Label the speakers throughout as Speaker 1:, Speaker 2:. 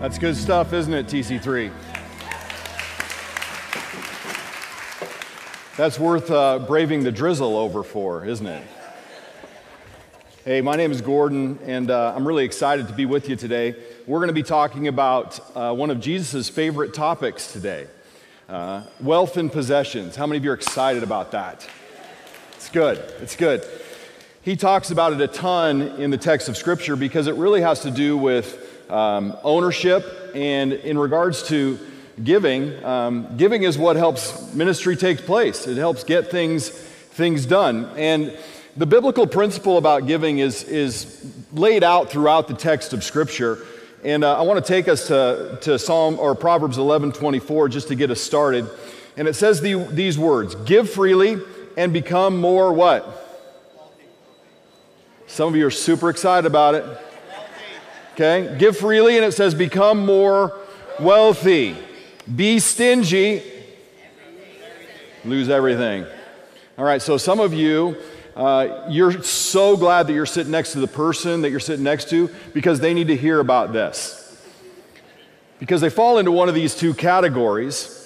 Speaker 1: That's good stuff, isn't it, TC3? That's worth uh, braving the drizzle over for, isn't it? Hey, my name is Gordon, and uh, I'm really excited to be with you today. We're going to be talking about uh, one of Jesus' favorite topics today uh, wealth and possessions. How many of you are excited about that? It's good. It's good. He talks about it a ton in the text of Scripture because it really has to do with um, ownership and in regards to giving. Um, giving is what helps ministry take place. It helps get things things done. And the biblical principle about giving is is laid out throughout the text of Scripture. And uh, I want to take us to, to Psalm or Proverbs 11 24 just to get us started. And it says the, these words Give freely and become more what? Some of you are super excited about it. Okay? Give freely, and it says become more wealthy. Be stingy, lose everything. All right, so some of you, uh, you're so glad that you're sitting next to the person that you're sitting next to because they need to hear about this. Because they fall into one of these two categories.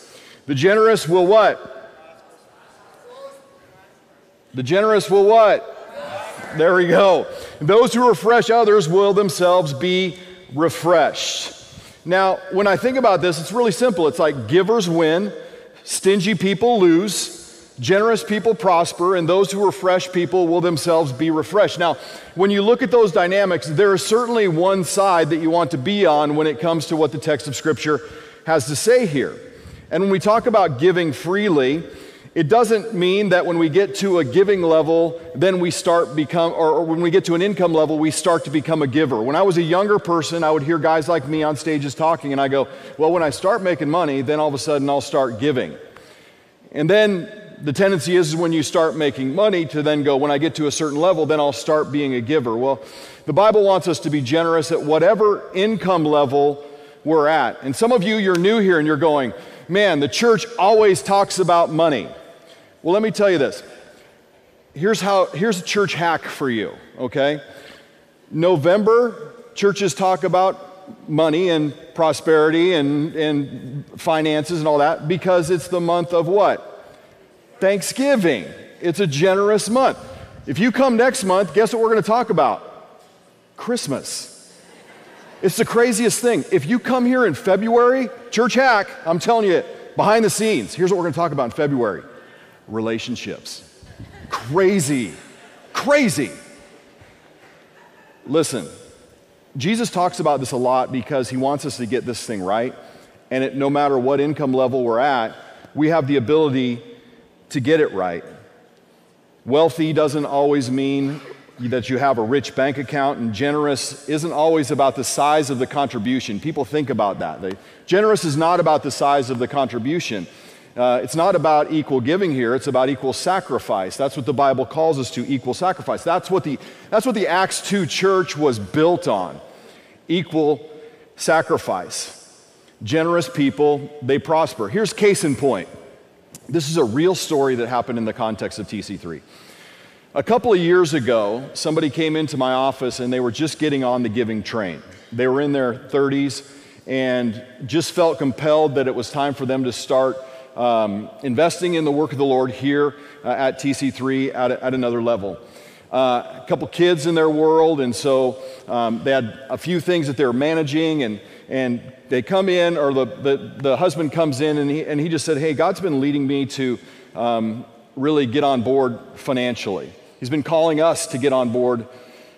Speaker 1: The generous will what? The generous will what? There we go. Those who refresh others will themselves be refreshed. Now, when I think about this, it's really simple. It's like givers win, stingy people lose, generous people prosper, and those who refresh people will themselves be refreshed. Now, when you look at those dynamics, there is certainly one side that you want to be on when it comes to what the text of Scripture has to say here. And when we talk about giving freely, it doesn't mean that when we get to a giving level, then we start become, or, or, when we get to an income level, we start to become a giver. When I was a younger person, I would hear guys like me on stages talking, and I go, well, when I start making money, then all of a sudden I'll start giving. And then the tendency is when you start making money to then go, when I get to a certain level, then I'll start being a giver. Well, the Bible wants us to be generous at whatever income level we're at. And some of you, you're new here and you're going, man, the church always talks about money. Well, let me tell you this. Here's how here's a church hack for you, okay? November, churches talk about money and prosperity and, and finances and all that because it's the month of what? Thanksgiving. It's a generous month. If you come next month, guess what we're going to talk about? Christmas. It's the craziest thing. If you come here in February, church hack, I'm telling you, behind the scenes, here's what we're going to talk about in February relationships. Crazy, crazy. Listen, Jesus talks about this a lot because he wants us to get this thing right. And it, no matter what income level we're at, we have the ability to get it right. Wealthy doesn't always mean that you have a rich bank account, and generous isn't always about the size of the contribution. People think about that. They, generous is not about the size of the contribution. Uh, it's not about equal giving here, it's about equal sacrifice. That's what the Bible calls us to equal sacrifice. That's what the, that's what the Acts 2 church was built on equal sacrifice. Generous people, they prosper. Here's case in point this is a real story that happened in the context of TC3. A couple of years ago, somebody came into my office and they were just getting on the giving train. They were in their 30s and just felt compelled that it was time for them to start um, investing in the work of the Lord here uh, at TC3 at, at another level. Uh, a couple kids in their world, and so um, they had a few things that they were managing, and, and they come in, or the, the, the husband comes in, and he, and he just said, Hey, God's been leading me to um, really get on board financially. He's been calling us to get on board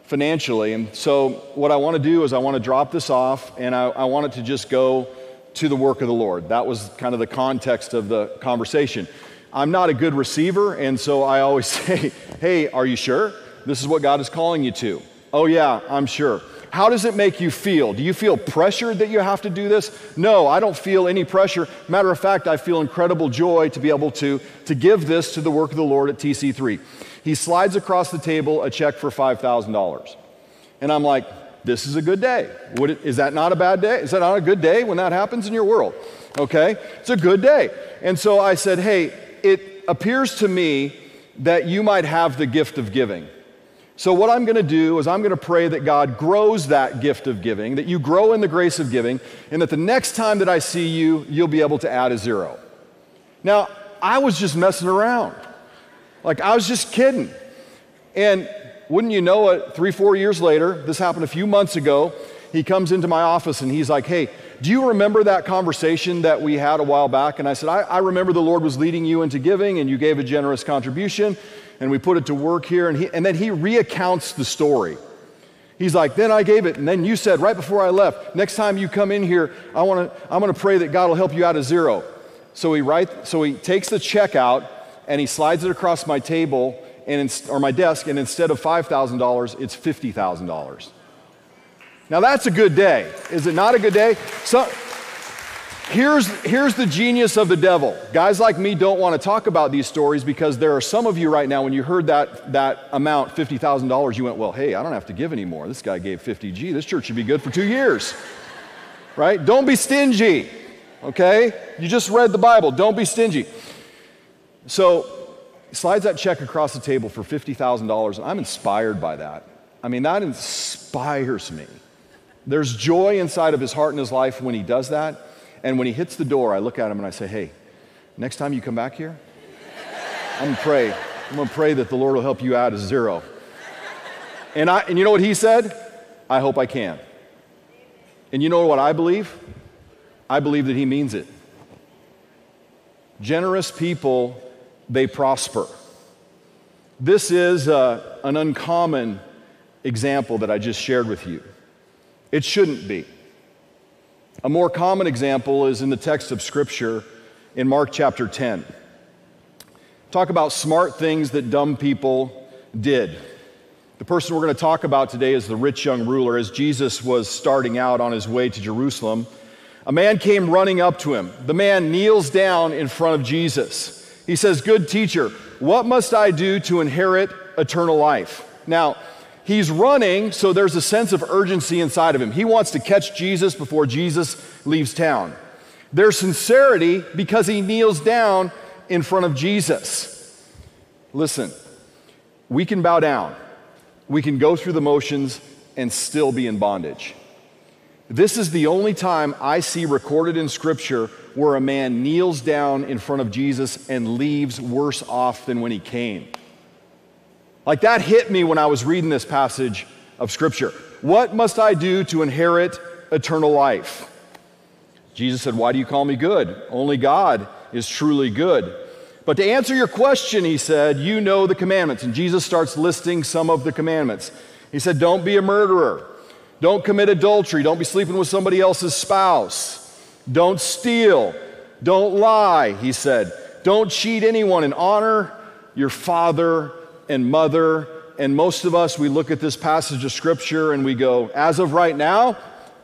Speaker 1: financially. And so, what I want to do is, I want to drop this off, and I, I want it to just go to the work of the Lord. That was kind of the context of the conversation. I'm not a good receiver, and so I always say, Hey, are you sure? This is what God is calling you to. Oh, yeah, I'm sure. How does it make you feel? Do you feel pressured that you have to do this? No, I don't feel any pressure. Matter of fact, I feel incredible joy to be able to, to give this to the work of the Lord at TC3. He slides across the table a check for $5,000. And I'm like, this is a good day. It, is that not a bad day? Is that not a good day when that happens in your world? Okay? It's a good day. And so I said, hey, it appears to me that you might have the gift of giving. So, what I'm going to do is, I'm going to pray that God grows that gift of giving, that you grow in the grace of giving, and that the next time that I see you, you'll be able to add a zero. Now, I was just messing around. Like, I was just kidding. And wouldn't you know it, three, four years later, this happened a few months ago, he comes into my office and he's like, Hey, do you remember that conversation that we had a while back? And I said, I, I remember the Lord was leading you into giving and you gave a generous contribution and we put it to work here. And, he, and then he recounts the story. He's like, then I gave it, and then you said right before I left, next time you come in here, I want to, I'm going to pray that God will help you out of zero. So he write, so he takes the check out and he slides it across my table and or my desk, and instead of five thousand dollars, it's fifty thousand dollars. Now that's a good day, is it not a good day? So Here's, here's the genius of the devil. Guys like me don't want to talk about these stories because there are some of you right now, when you heard that, that amount, $50,000, you went, well, hey, I don't have to give anymore. This guy gave 50G. This church should be good for two years. right? Don't be stingy, okay? You just read the Bible. Don't be stingy. So, slides that check across the table for $50,000. I'm inspired by that. I mean, that inspires me. There's joy inside of his heart and his life when he does that. And when he hits the door, I look at him and I say, Hey, next time you come back here, I'm gonna pray. I'm gonna pray that the Lord will help you out as zero. And, I, and you know what he said? I hope I can. And you know what I believe? I believe that he means it. Generous people, they prosper. This is uh, an uncommon example that I just shared with you. It shouldn't be. A more common example is in the text of Scripture in Mark chapter 10. Talk about smart things that dumb people did. The person we're going to talk about today is the rich young ruler. As Jesus was starting out on his way to Jerusalem, a man came running up to him. The man kneels down in front of Jesus. He says, Good teacher, what must I do to inherit eternal life? Now, He's running, so there's a sense of urgency inside of him. He wants to catch Jesus before Jesus leaves town. There's sincerity because he kneels down in front of Jesus. Listen, we can bow down, we can go through the motions and still be in bondage. This is the only time I see recorded in Scripture where a man kneels down in front of Jesus and leaves worse off than when he came. Like that hit me when I was reading this passage of Scripture. What must I do to inherit eternal life? Jesus said, Why do you call me good? Only God is truly good. But to answer your question, he said, You know the commandments. And Jesus starts listing some of the commandments. He said, Don't be a murderer. Don't commit adultery. Don't be sleeping with somebody else's spouse. Don't steal. Don't lie, he said. Don't cheat anyone and honor your father and mother. And most of us, we look at this passage of scripture and we go, as of right now,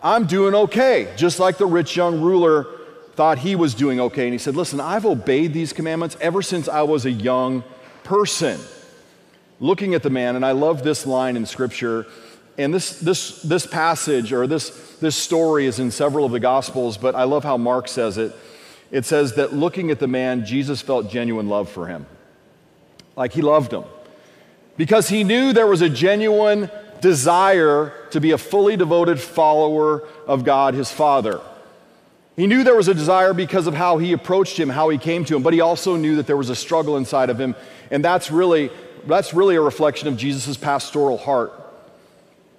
Speaker 1: I'm doing okay. Just like the rich young ruler thought he was doing okay. And he said, Listen, I've obeyed these commandments ever since I was a young person. Looking at the man, and I love this line in scripture. And this, this, this passage or this, this story is in several of the Gospels, but I love how Mark says it. It says that looking at the man, Jesus felt genuine love for him. Like he loved him because he knew there was a genuine desire to be a fully devoted follower of God, his Father. He knew there was a desire because of how he approached him, how he came to him, but he also knew that there was a struggle inside of him, and that's really, that's really a reflection of Jesus' pastoral heart.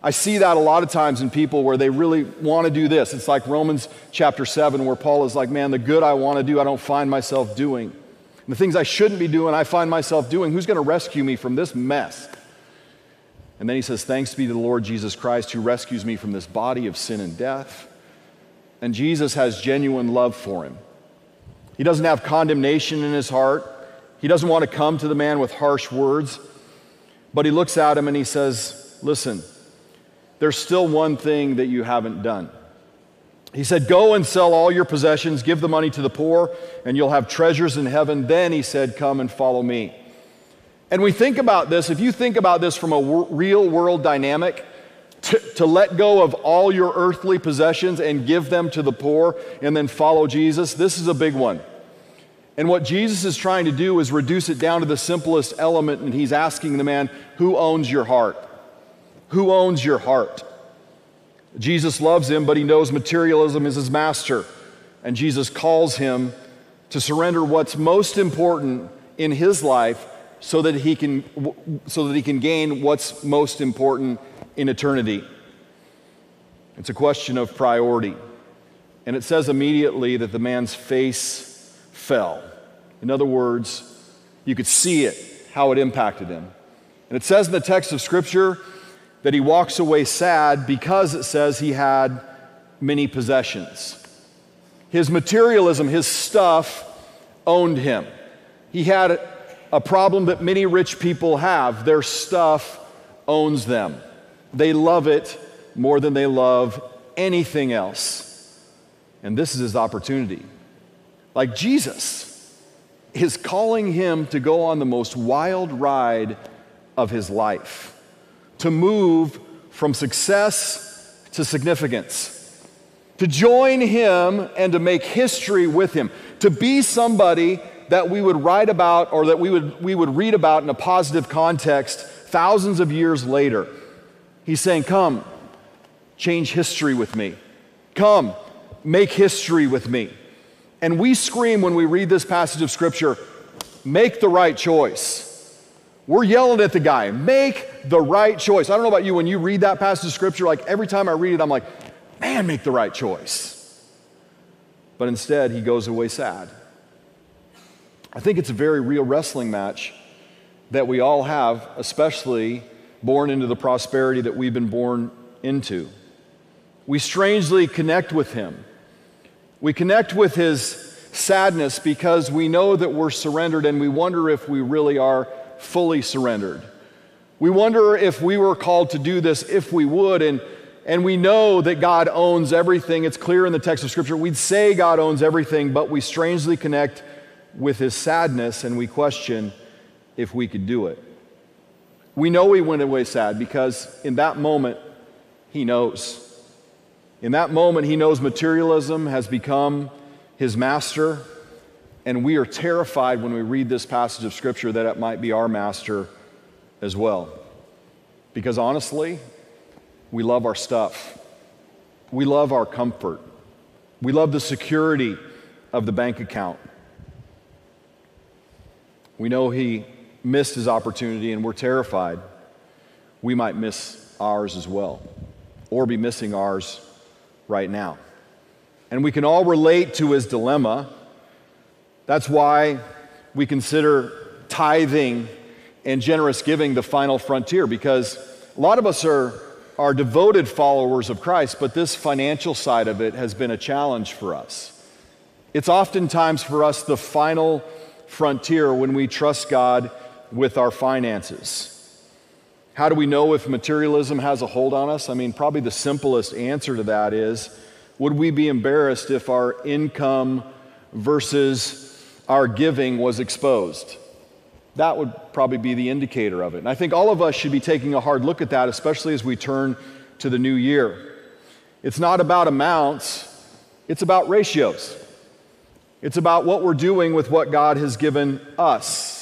Speaker 1: I see that a lot of times in people where they really want to do this. It's like Romans chapter 7, where Paul is like, Man, the good I want to do, I don't find myself doing the things I shouldn't be doing, I find myself doing. Who's going to rescue me from this mess? And then he says, Thanks be to the Lord Jesus Christ who rescues me from this body of sin and death. And Jesus has genuine love for him. He doesn't have condemnation in his heart. He doesn't want to come to the man with harsh words. But he looks at him and he says, Listen, there's still one thing that you haven't done. He said, Go and sell all your possessions, give the money to the poor, and you'll have treasures in heaven. Then he said, Come and follow me. And we think about this, if you think about this from a real world dynamic, to, to, let go of all your earthly possessions and give them to the poor and then follow Jesus, this is a big one. And what Jesus is trying to do is reduce it down to the simplest element, and he's asking the man, Who owns your heart? Who owns your heart? Jesus loves him, but he knows materialism is his master. And Jesus calls him to surrender what's most important in his life so that he can, so that he can gain what's most important in eternity. It's a question of priority. And it says immediately that the man's face fell. In other words, you could see it, how it impacted him. And it says in the text of Scripture that he walks away sad because it says he had many possessions. His materialism, his stuff, owned him. He had a problem that many rich people have their stuff owns them. They love it more than they love anything else. And this is his opportunity. Like Jesus is calling him to go on the most wild ride of his life, to move from success to significance, to join him and to make history with him, to be somebody that we would write about or that we would, we would read about in a positive context thousands of years later. He's saying, Come, change history with me. Come, make history with me. And we scream when we read this passage of Scripture, make the right choice. We're yelling at the guy, make the right choice. I don't know about you, when you read that passage of Scripture, like every time I read it, I'm like, man, make the right choice. But instead, he goes away sad. I think it's a very real wrestling match that we all have, especially born into the prosperity that we've been born into. We strangely connect with him. We connect with his sadness because we know that we're surrendered and we wonder if we really are fully surrendered. We wonder if we were called to do this, if we would, and, and we know that God owns everything. It's clear in the text of Scripture. We'd say God owns everything, but we strangely connect with his sadness and we question if we could do it. We know he went away sad because in that moment, he knows. In that moment, he knows materialism has become his master, and we are terrified when we read this passage of Scripture that it might be our master as well. Because honestly, we love our stuff, we love our comfort, we love the security of the bank account. We know he missed his opportunity, and we're terrified we might miss ours as well, or be missing ours right now. And we can all relate to his dilemma. That's why we consider tithing and generous giving the final frontier, because a lot of us are, are devoted followers of Christ, but this financial side of it has been a challenge for us. It's oftentimes for us the final frontier when we trust God with our finances. How do we know if materialism has a hold on us? I mean, probably the simplest answer to that is would we be embarrassed if our income versus our giving was exposed? That would probably be the indicator of it. And I think all of us should be taking a hard look at that, especially as we turn to the new year. It's not about amounts, it's about ratios. It's about what we're doing with what God has given us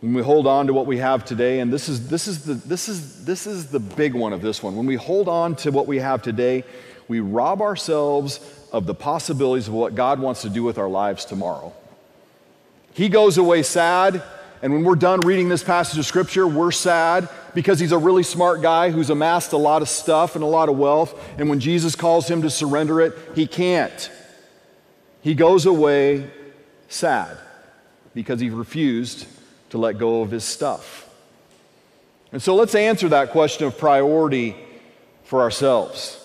Speaker 1: when we hold on to what we have today, and this is, this, is the, this, is, this is the big one of this one. When we hold on to what we have today, we rob ourselves of the possibilities of what God wants to do with our lives tomorrow. He goes away sad, and when we're done reading this passage of Scripture, we're sad because he's a really smart guy who's amassed a lot of stuff and a lot of wealth, and when Jesus calls him to surrender it, he can't. He goes away sad because he refused to let go of his stuff. And so let's answer that question of priority for ourselves.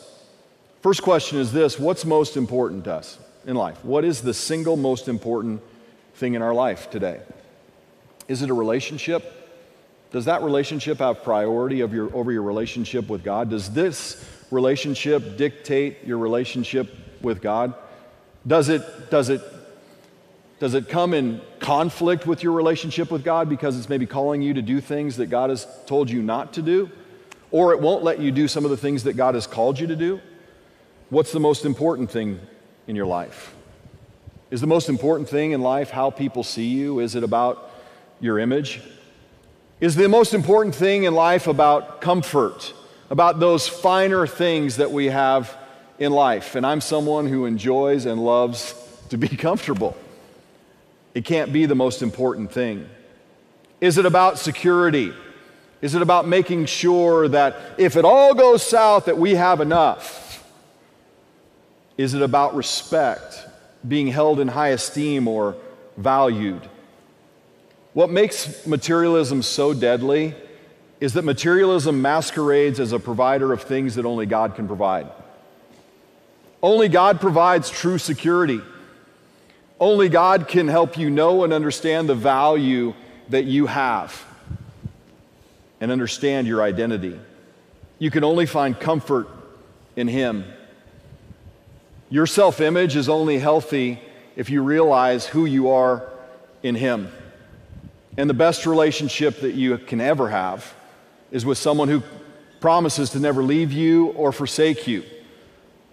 Speaker 1: First question is this What's most important to us in life? What is the single most important thing in our life today? Is it a relationship? Does that relationship have priority of your, over your relationship with God? Does this relationship dictate your relationship with God? Does it, does it does it come in conflict with your relationship with God because it's maybe calling you to do things that God has told you not to do? Or it won't let you do some of the things that God has called you to do? What's the most important thing in your life? Is the most important thing in life how people see you? Is it about your image? Is the most important thing in life about comfort, about those finer things that we have in life? And I'm someone who enjoys and loves to be comfortable. It can't be the most important thing. Is it about security? Is it about making sure that if it all goes south that we have enough? Is it about respect, being held in high esteem or valued? What makes materialism so deadly is that materialism masquerades as a provider of things that only God can provide. Only God provides true security. Only God can help you know and understand the value that you have and understand your identity. You can only find comfort in Him. Your self image is only healthy if you realize who you are in Him. And the best relationship that you can ever have is with someone who promises to never leave you or forsake you.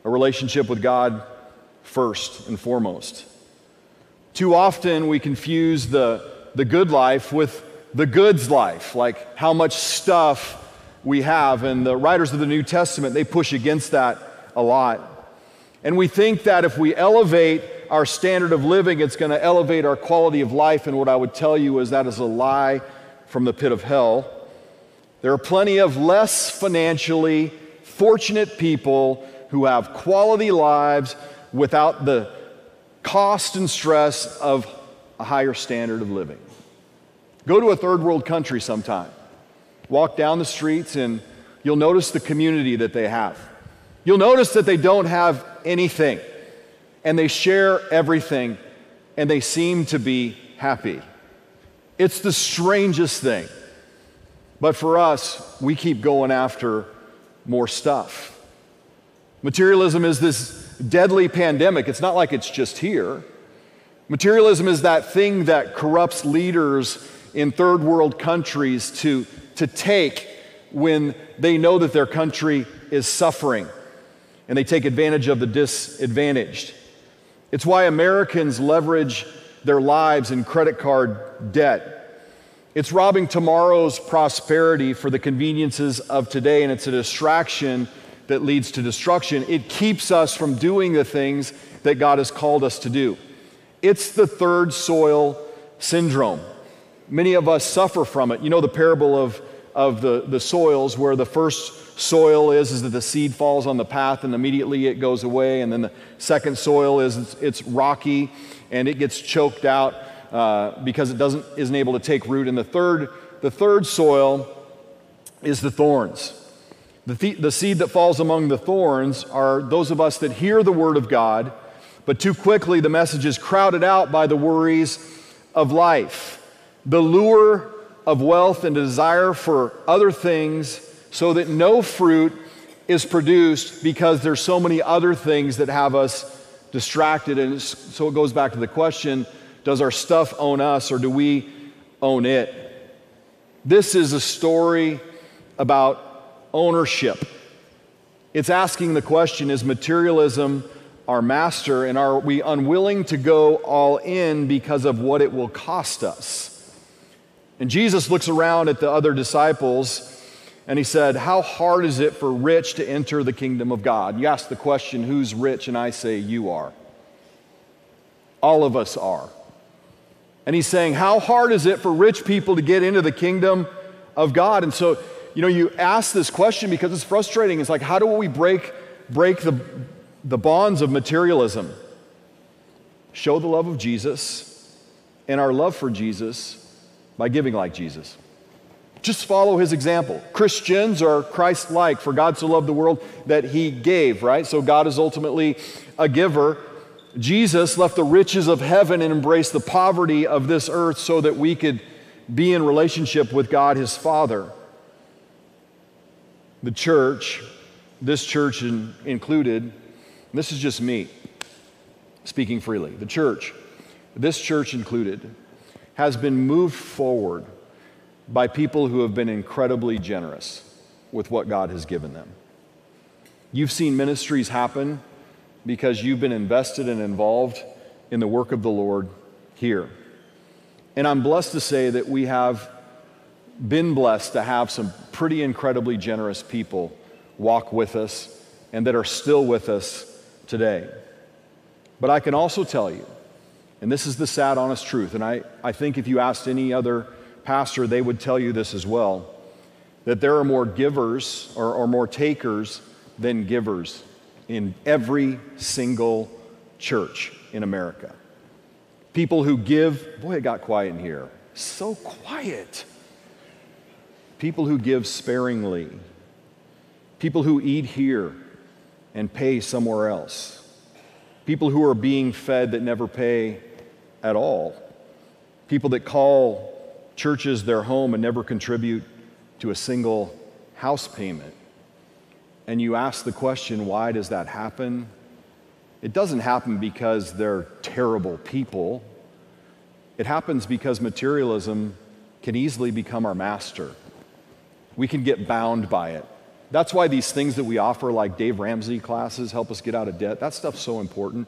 Speaker 1: A relationship with God first and foremost. Too often we confuse the, the good life with the goods life, like how much stuff we have. And the writers of the New Testament, they push against that a lot. And we think that if we elevate our standard of living, it's going to elevate our quality of life. And what I would tell you is that is a lie from the pit of hell. There are plenty of less financially fortunate people who have quality lives without the cost and stress of a higher standard of living. Go to a third world country sometime. Walk down the streets and you'll notice the community that they have. You'll notice that they don't have anything and they share everything and they seem to be happy. It's the strangest thing. But for us, we keep going after more stuff. Materialism is this deadly pandemic. It's not like it's just here. Materialism is that thing that corrupts leaders in third world countries to, to take when they know that their country is suffering and they take advantage of the disadvantaged. It's why Americans leverage their lives in credit card debt. It's robbing tomorrow's prosperity for the conveniences of today, and it's a distraction that leads to destruction. It keeps us from doing the things that God has called us to do. It's the third soil syndrome. Many of us suffer from it. You know the parable of, of the, the soils where the first soil is, is that the seed falls on the path and immediately it goes away. And then the second soil is it's, it's rocky and it gets choked out uh, because it doesn't, isn't able to take root. And the third, the third soil is the thorns. The, th- the seed that falls among the thorns are those of us that hear the word of God, but too quickly the message is crowded out by the worries of life the lure of wealth and desire for other things so that no fruit is produced because there's so many other things that have us distracted. And so it goes back to the question does our stuff own us or do we own it? This is a story about ownership. It's asking the question is materialism our master? And are we unwilling to go all in because of what it will cost us and Jesus looks around at the other disciples and he said, How hard is it for rich to enter the kingdom of God? You ask the question, Who's rich? And I say, You are. All of us are. And he's saying, How hard is it for rich people to get into the kingdom of God? And so, you know, you ask this question because it's frustrating. It's like, how do we break, break the, the bonds of materialism? Show the love of Jesus and our love for Jesus by giving like Jesus. Just follow his example. Christians are Christ like, for God so loved the world that he gave, right? So God is ultimately a giver. Jesus left the riches of heaven and embraced the poverty of this earth so that we could be in relationship with God his Father. The church, this church in, included, this is just me speaking freely. The church, this church included, has been moved forward by people who have been incredibly generous with what God has given them. You've seen ministries happen because you've been invested and involved in the work of the Lord here. And I'm blessed to say that we have been blessed to have some pretty incredibly generous people walk with us and that are still with us today. But I can also tell you, and this is the sad, honest truth, and I, I think if you asked any other pastor, they would tell you this as well that there are more givers or, or more takers than givers in every single church in America. People who give, boy, it got quiet in here. So quiet. People who give sparingly. People who eat here and pay somewhere else. People who are being fed that never pay at all. People that call churches their home and never contribute to a single house payment. And you ask the question, why does that happen? It doesn't happen because they're terrible people. It happens because materialism can easily become our master. We can get bound by it. That's why these things that we offer, like Dave Ramsey classes, help us get out of debt. That stuff's so important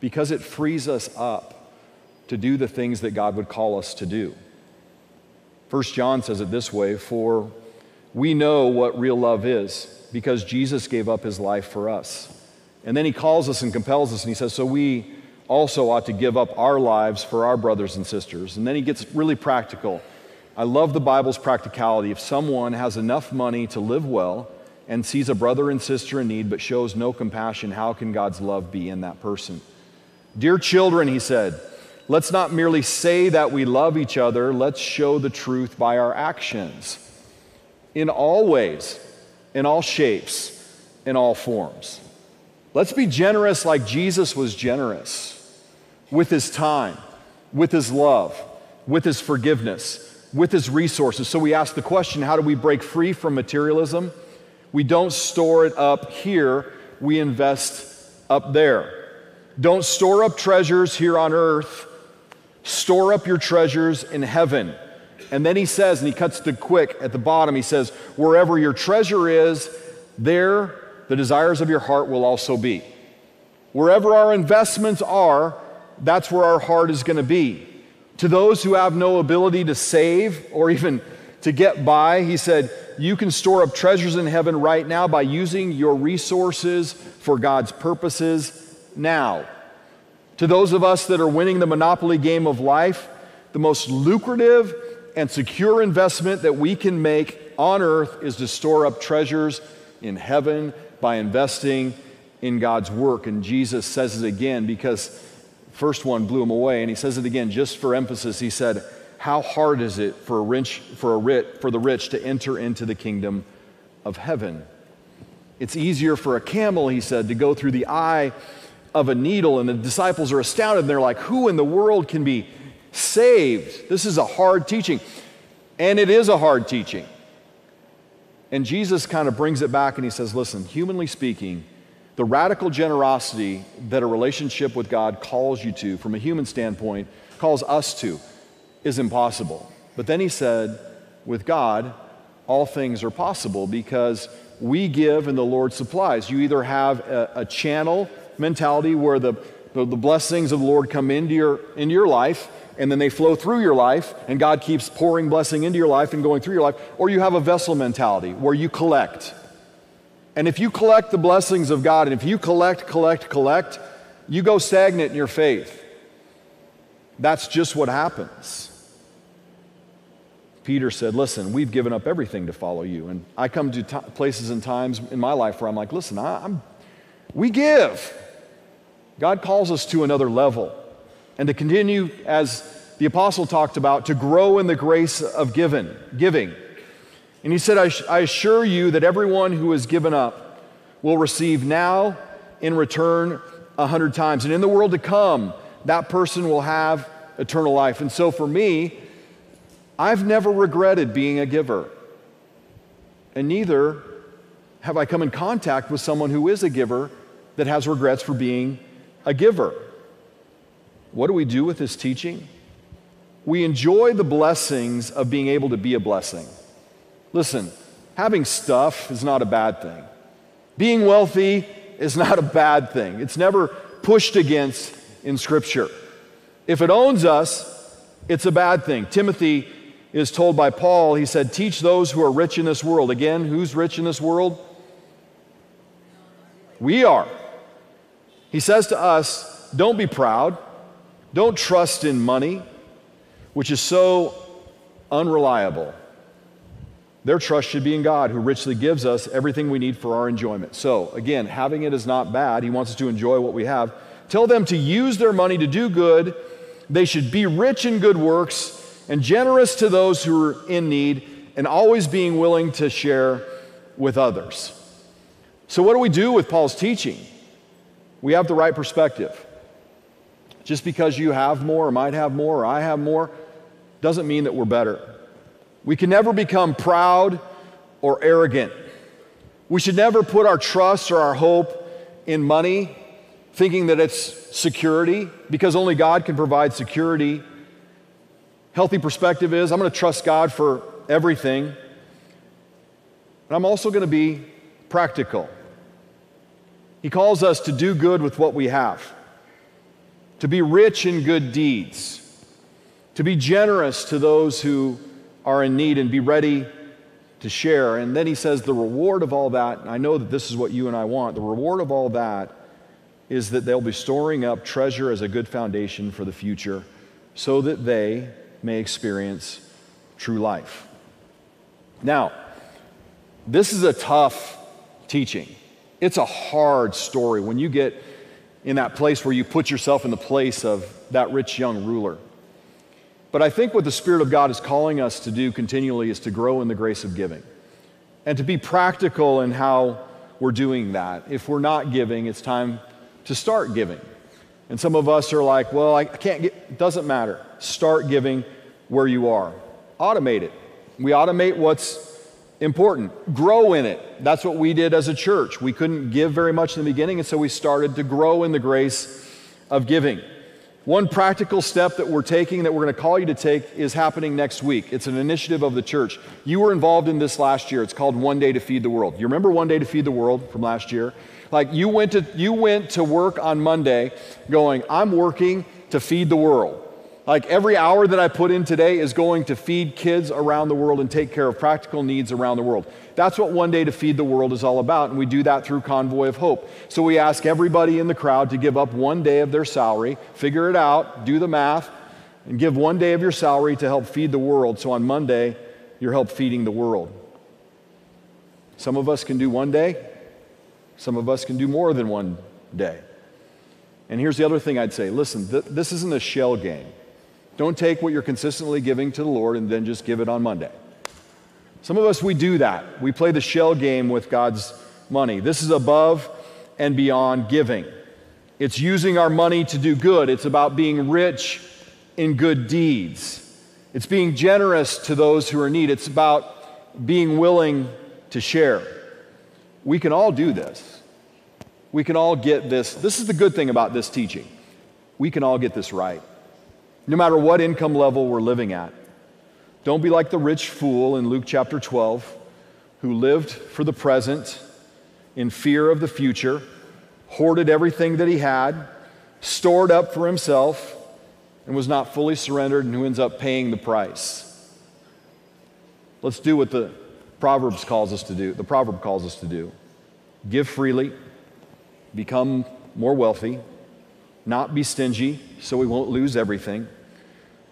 Speaker 1: because it frees us up to do the things that God would call us to do. First John says it this way For we know what real love is because Jesus gave up his life for us. And then he calls us and compels us, and he says, So we also ought to give up our lives for our brothers and sisters. And then he gets really practical. I love the Bible's practicality. If someone has enough money to live well and sees a brother and sister in need but shows no compassion, how can God's love be in that person? Dear children, he said, let's not merely say that we love each other, let's show the truth by our actions. In all ways, in all shapes, in all forms. Let's be generous like Jesus was generous with his time, with his love, with his forgiveness, with his resources. So we ask the question how do we break free from materialism? We don't store it up here, we invest up there. Don't store up treasures here on earth, store up your treasures in heaven. And then he says, and he cuts to quick at the bottom, he says, wherever your treasure is, there the desires of your heart will also be. Wherever our investments are, that's where our heart is going to be. To those who have no ability to save or even to get by, he said, You can store up treasures in heaven right now by using your resources for God's purposes now. To those of us that are winning the monopoly game of life, the most lucrative and secure investment that we can make on earth is to store up treasures in heaven by investing in God's work. And Jesus says it again because first one blew him away, and he says it again just for emphasis. He said, How hard is it for a rich, for a rich, for the rich to enter into the kingdom of heaven? It's easier for a camel, he said, to go through the eye of a needle. And the disciples are astounded. And they're like, Who in the world can be saved? This is a hard teaching. And it is a hard teaching. And Jesus kind of brings it back and he says, Listen, humanly speaking, the radical generosity that a relationship with God calls you to, from a human standpoint, calls us to, is impossible. But then he said, with God, all things are possible because we give and the Lord supplies. You either have a, a channel mentality where the, the, the, blessings of the Lord come into your, into your life and then they flow through your life and God keeps pouring blessing into your life and going through your life, or you have a vessel mentality where you collect. And if you collect the blessings of God, and if you collect, collect, collect, you go stagnant in your faith. That's just what happens. Peter said, Listen, we've given up everything to follow you. And I come to t- places and times in my life where I'm like, Listen, I, am we give. God calls us to another level and to continue, as the apostle talked about, to grow in the grace of given, giving. And he said, I, I assure you that everyone who has given up will receive now in return a hundred times. And in the world to come, that person will have eternal life. And so for me, I've never regretted being a giver. And neither have I come in contact with someone who is a giver that has regrets for being a giver. What do we do with this teaching? We enjoy the blessings of being able to be a blessing. Listen, having stuff is not a bad thing. Being wealthy is not a bad thing. It's never pushed against in Scripture. If it owns us, it's a bad thing. Timothy is told by Paul, he said, Teach those who are rich in this world. Again, who's rich in this world? We are. He says to us, Don't be proud. Don't trust in money, which is so unreliable. Their trust should be in God, who richly gives us everything we need for our enjoyment. So, again, having it is not bad. He wants us to enjoy what we have. Tell them to use their money to do good. They should be rich in good works and generous to those who are in need and always being willing to share with others. So, what do we do with Paul's teaching? We have the right perspective. Just because you have more, or might have more, or I have more, doesn't mean that we're better. We can never become proud or arrogant. We should never put our trust or our hope in money, thinking that it's security, because only God can provide security. Healthy perspective is I'm going to trust God for everything. And I'm also going to be practical. He calls us to do good with what we have, to be rich in good deeds, to be generous to those who are in need and be ready to share. And then he says, the reward of all that, and I know that this is what you and I want, the reward of all that is that they'll be storing up treasure as a good foundation for the future so that they may experience true life. Now, this is a tough teaching. It's a hard story when you get in that place where you put yourself in the place of that rich young ruler. But I think what the Spirit of God is calling us to do continually is to grow in the grace of giving and to be practical in how we're doing that. If we're not giving, it's time to start giving. And some of us are like, well, I can't get, it doesn't matter. Start giving where you are. Automate it. We automate what's important. Grow in it. That's what we did as a church. We couldn't give very much in the beginning, and so we started to grow in the grace of giving. One practical step that we're taking, that we're going to call you to take, is happening next week. It's an initiative of the church. You were involved in this last year. It's called One Day to Feed the World. You remember One Day to Feed the World from last year? Like you went to, you went to work on Monday going, I'm working to feed the world. Like every hour that I put in today is going to feed kids around the world and take care of practical needs around the world. That's what One Day to Feed the World is all about, and we do that through Convoy of Hope. So we ask everybody in the crowd to give up one day of their salary, figure it out, do the math, and give one day of your salary to help feed the world. So on Monday, you're help feeding the world. Some of us can do one day, some of us can do more than one day. And here's the other thing I'd say listen, th- this isn't a shell game. Don't take what you're consistently giving to the Lord and then just give it on Monday. Some of us, we do that. We play the shell game with God's money. This is above and beyond giving. It's using our money to do good. It's about being rich in good deeds. It's being generous to those who are in need. It's about being willing to share. We can all do this. We can all get this. This is the good thing about this teaching. We can all get this right no matter what income level we're living at. Don't be like the rich fool in Luke chapter 12 who lived for the present in fear of the future, hoarded everything that he had, stored up for himself, and was not fully surrendered, and who ends up paying the price. Let's do what the Proverbs calls us to do. The proverb calls us to do. Give freely, become more wealthy, not be stingy so we won't lose everything,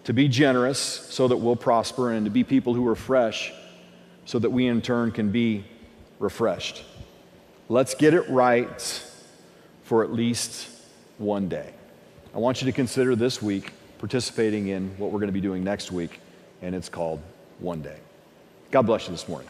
Speaker 1: to be generous so that we'll prosper, and to be people who are fresh so that we in turn can be refreshed. Let's get it right for at least one day. I want you to consider this week participating in what we're going to be doing next week, and it's called One Day. God bless you this morning.